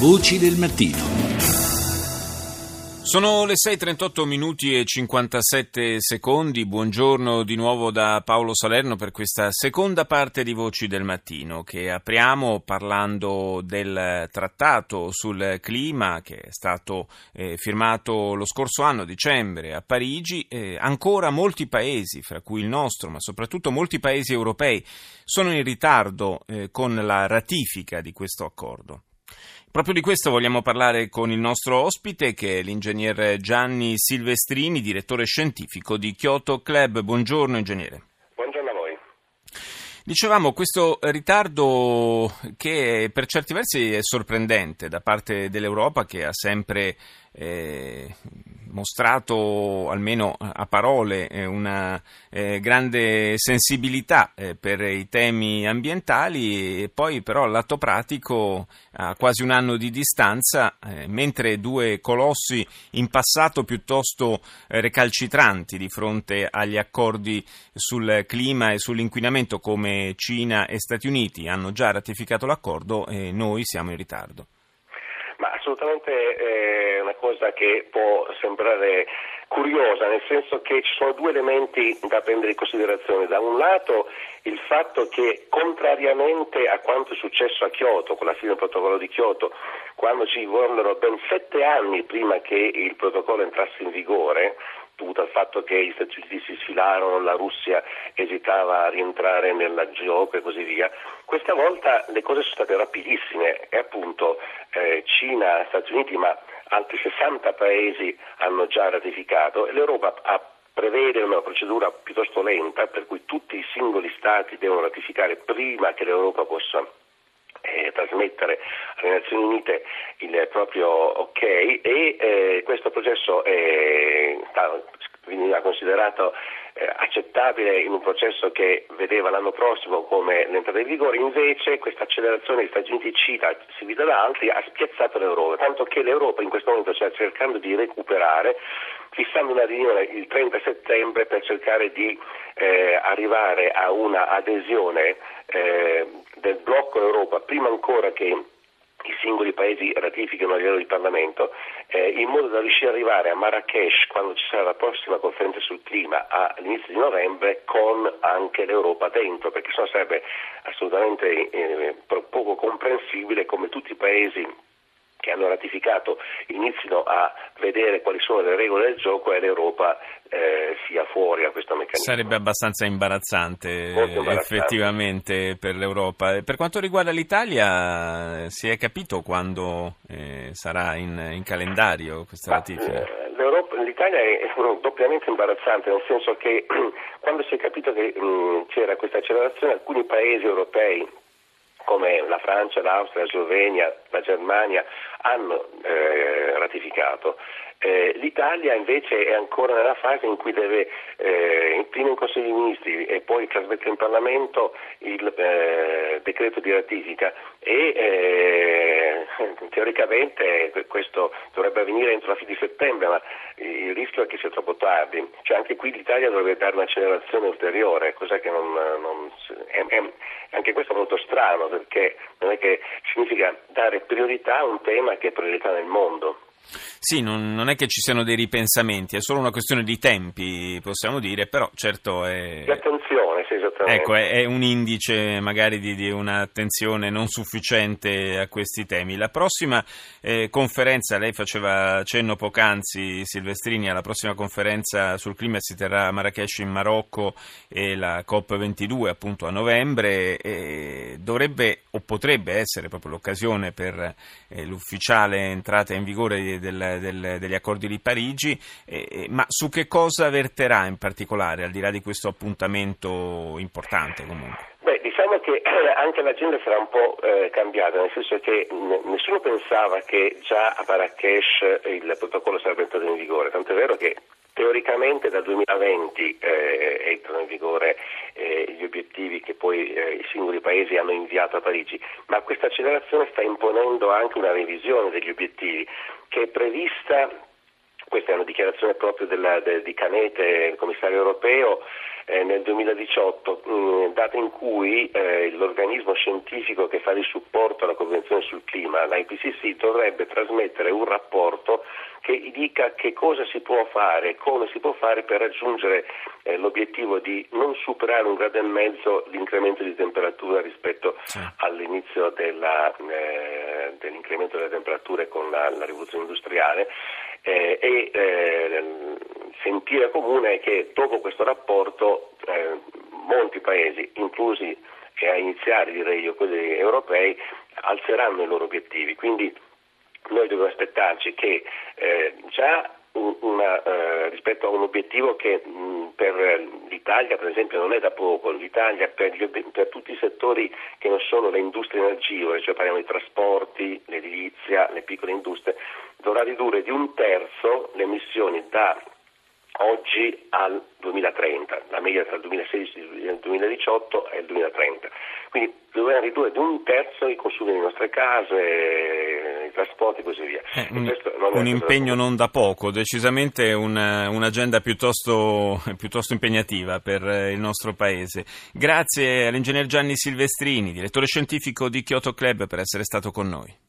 Voci del mattino. Sono le 6.38 minuti e 57 secondi. Buongiorno di nuovo da Paolo Salerno per questa seconda parte di Voci del Mattino che apriamo parlando del trattato sul clima che è stato eh, firmato lo scorso anno, dicembre, a Parigi. Eh, ancora molti paesi, fra cui il nostro, ma soprattutto molti paesi europei, sono in ritardo eh, con la ratifica di questo accordo. Proprio di questo vogliamo parlare con il nostro ospite che è l'ingegner Gianni Silvestrini, direttore scientifico di Kyoto Club. Buongiorno ingegnere. Buongiorno a voi. Dicevamo questo ritardo che per certi versi è sorprendente da parte dell'Europa che ha sempre eh, mostrato almeno a parole eh, una eh, grande sensibilità eh, per i temi ambientali e poi però all'atto pratico a quasi un anno di distanza, eh, mentre due colossi in passato piuttosto recalcitranti di fronte agli accordi sul clima e sull'inquinamento come Cina e Stati Uniti hanno già ratificato l'accordo e noi siamo in ritardo. Assolutamente è una cosa che può sembrare curiosa, nel senso che ci sono due elementi da prendere in considerazione. Da un lato il fatto che, contrariamente a quanto è successo a Kyoto, con la fine del protocollo di Kyoto, quando ci vollero ben sette anni prima che il protocollo entrasse in vigore, dovuto al fatto che gli Stati Uniti si sfilarono, la Russia esitava a rientrare nella gioco e così via. Questa volta le cose sono state rapidissime e appunto eh, Cina, Stati Uniti, ma altri 60 paesi hanno già ratificato e l'Europa ha prevede una procedura piuttosto lenta per cui tutti i singoli Stati devono ratificare prima che l'Europa possa eh, trasmettere alle Nazioni Unite il proprio ok e eh, questo processo è, veniva considerato accettabile in un processo che vedeva l'anno prossimo come l'entrata in vigore, invece questa accelerazione cita, seguita da altri, ha spiazzato l'Europa, tanto che l'Europa in questo momento sta cercando di recuperare, fissando una riunione il 30 settembre per cercare di eh, arrivare a una adesione eh, del blocco Europa, prima ancora che i singoli paesi ratificano a livello di Parlamento, eh, in modo da riuscire ad arrivare a Marrakesh quando ci sarà la prossima conferenza sul clima all'inizio di novembre con anche l'Europa dentro, perché sennò sarebbe assolutamente eh, poco comprensibile come tutti i paesi che hanno ratificato inizino a vedere quali sono le regole del gioco e l'Europa eh, sia fuori a questo meccanismo. Sarebbe abbastanza imbarazzante, imbarazzante, effettivamente per l'Europa. Per quanto riguarda l'Italia, si è capito quando eh, sarà in, in, calendario questa ratifica? Eh, L'Italia è doppiamente imbarazzante, nel senso che quando si è capito che mh, c'era questa accelerazione, alcuni paesi europei come la Francia, l'Austria, la Slovenia, la Germania hanno eh, ratificato. Eh, L'Italia invece è ancora nella fase in cui deve eh, prima in Consiglio dei Ministri e poi trasmettere in Parlamento il eh, decreto di ratifica e eh, teoricamente questo dovrebbe avvenire entro la fine di settembre, ma il rischio è che sia troppo tardi. Cioè anche qui l'Italia dovrebbe dare un'accelerazione ulteriore, cosa che non, non è, è, anche questo è molto strano perché non è che significa dare priorità a un tema che è priorità nel mondo. Sì, non, non, è che ci siano dei ripensamenti, è solo una questione di tempi, possiamo dire, però certo è... Di attenzione, sì, esattamente. Ecco, è, è un indice magari di, di, un'attenzione non sufficiente a questi temi. La prossima eh, conferenza, lei faceva cenno poc'anzi, Silvestrini, alla prossima conferenza sul clima si terrà a Marrakesh in Marocco e la COP22 appunto a novembre, e dovrebbe o potrebbe essere proprio l'occasione per eh, l'ufficiale entrata in vigore del, del, degli accordi di Parigi, eh, ma su che cosa verterà in particolare, al di là di questo appuntamento importante comunque? Beh, diciamo che anche l'agenda sarà un po' eh, cambiata, nel senso che n- nessuno pensava che già a Marrakesh il protocollo sarebbe entrato in vigore, tanto è vero che teoricamente dal 2020 eh, entrano in vigore eh, gli obiettivi che poi eh, i singoli paesi hanno inviato a Parigi, ma questa accelerazione sta imponendo anche una revisione degli obiettivi che è prevista questa è una dichiarazione proprio della, de, di Canete, il commissario europeo, eh, nel 2018, mh, mm, data in cui eh, l'organismo scientifico che fa di supporto alla Convenzione sul clima, l'IPCC, dovrebbe trasmettere un rapporto che dica che cosa si può fare, come si può fare per raggiungere eh, l'obiettivo di non superare un grado e mezzo l'incremento di temperatura rispetto sì. all'inizio della, eh, dell'incremento delle temperature con la, la rivoluzione industriale eh, e sentire comune è che dopo questo rapporto eh, molti paesi, inclusi e a iniziare direi io quelli europei, alzeranno i loro obiettivi. Quindi noi dobbiamo aspettarci che eh, già una, eh, rispetto a un obiettivo che mh, per l'Italia per esempio non è da poco, l'Italia per, gli, per, tutti i settori che non sono le industrie energivore, cioè parliamo di trasporti, l'edilizia, le piccole industrie, dovrà ridurre di un terzo le emissioni da oggi al 2030, la media tra il 2016 e il 2018 è il 2030. Quindi dobbiamo ridurre di un terzo i consumi delle nostre case, i trasporti e così via. Eh, un, un impegno non da poco, decisamente una, un'agenda piuttosto, piuttosto, impegnativa per il nostro Paese. Grazie all'ingegner Gianni Silvestrini, direttore scientifico di Kyoto Club, per essere stato con noi.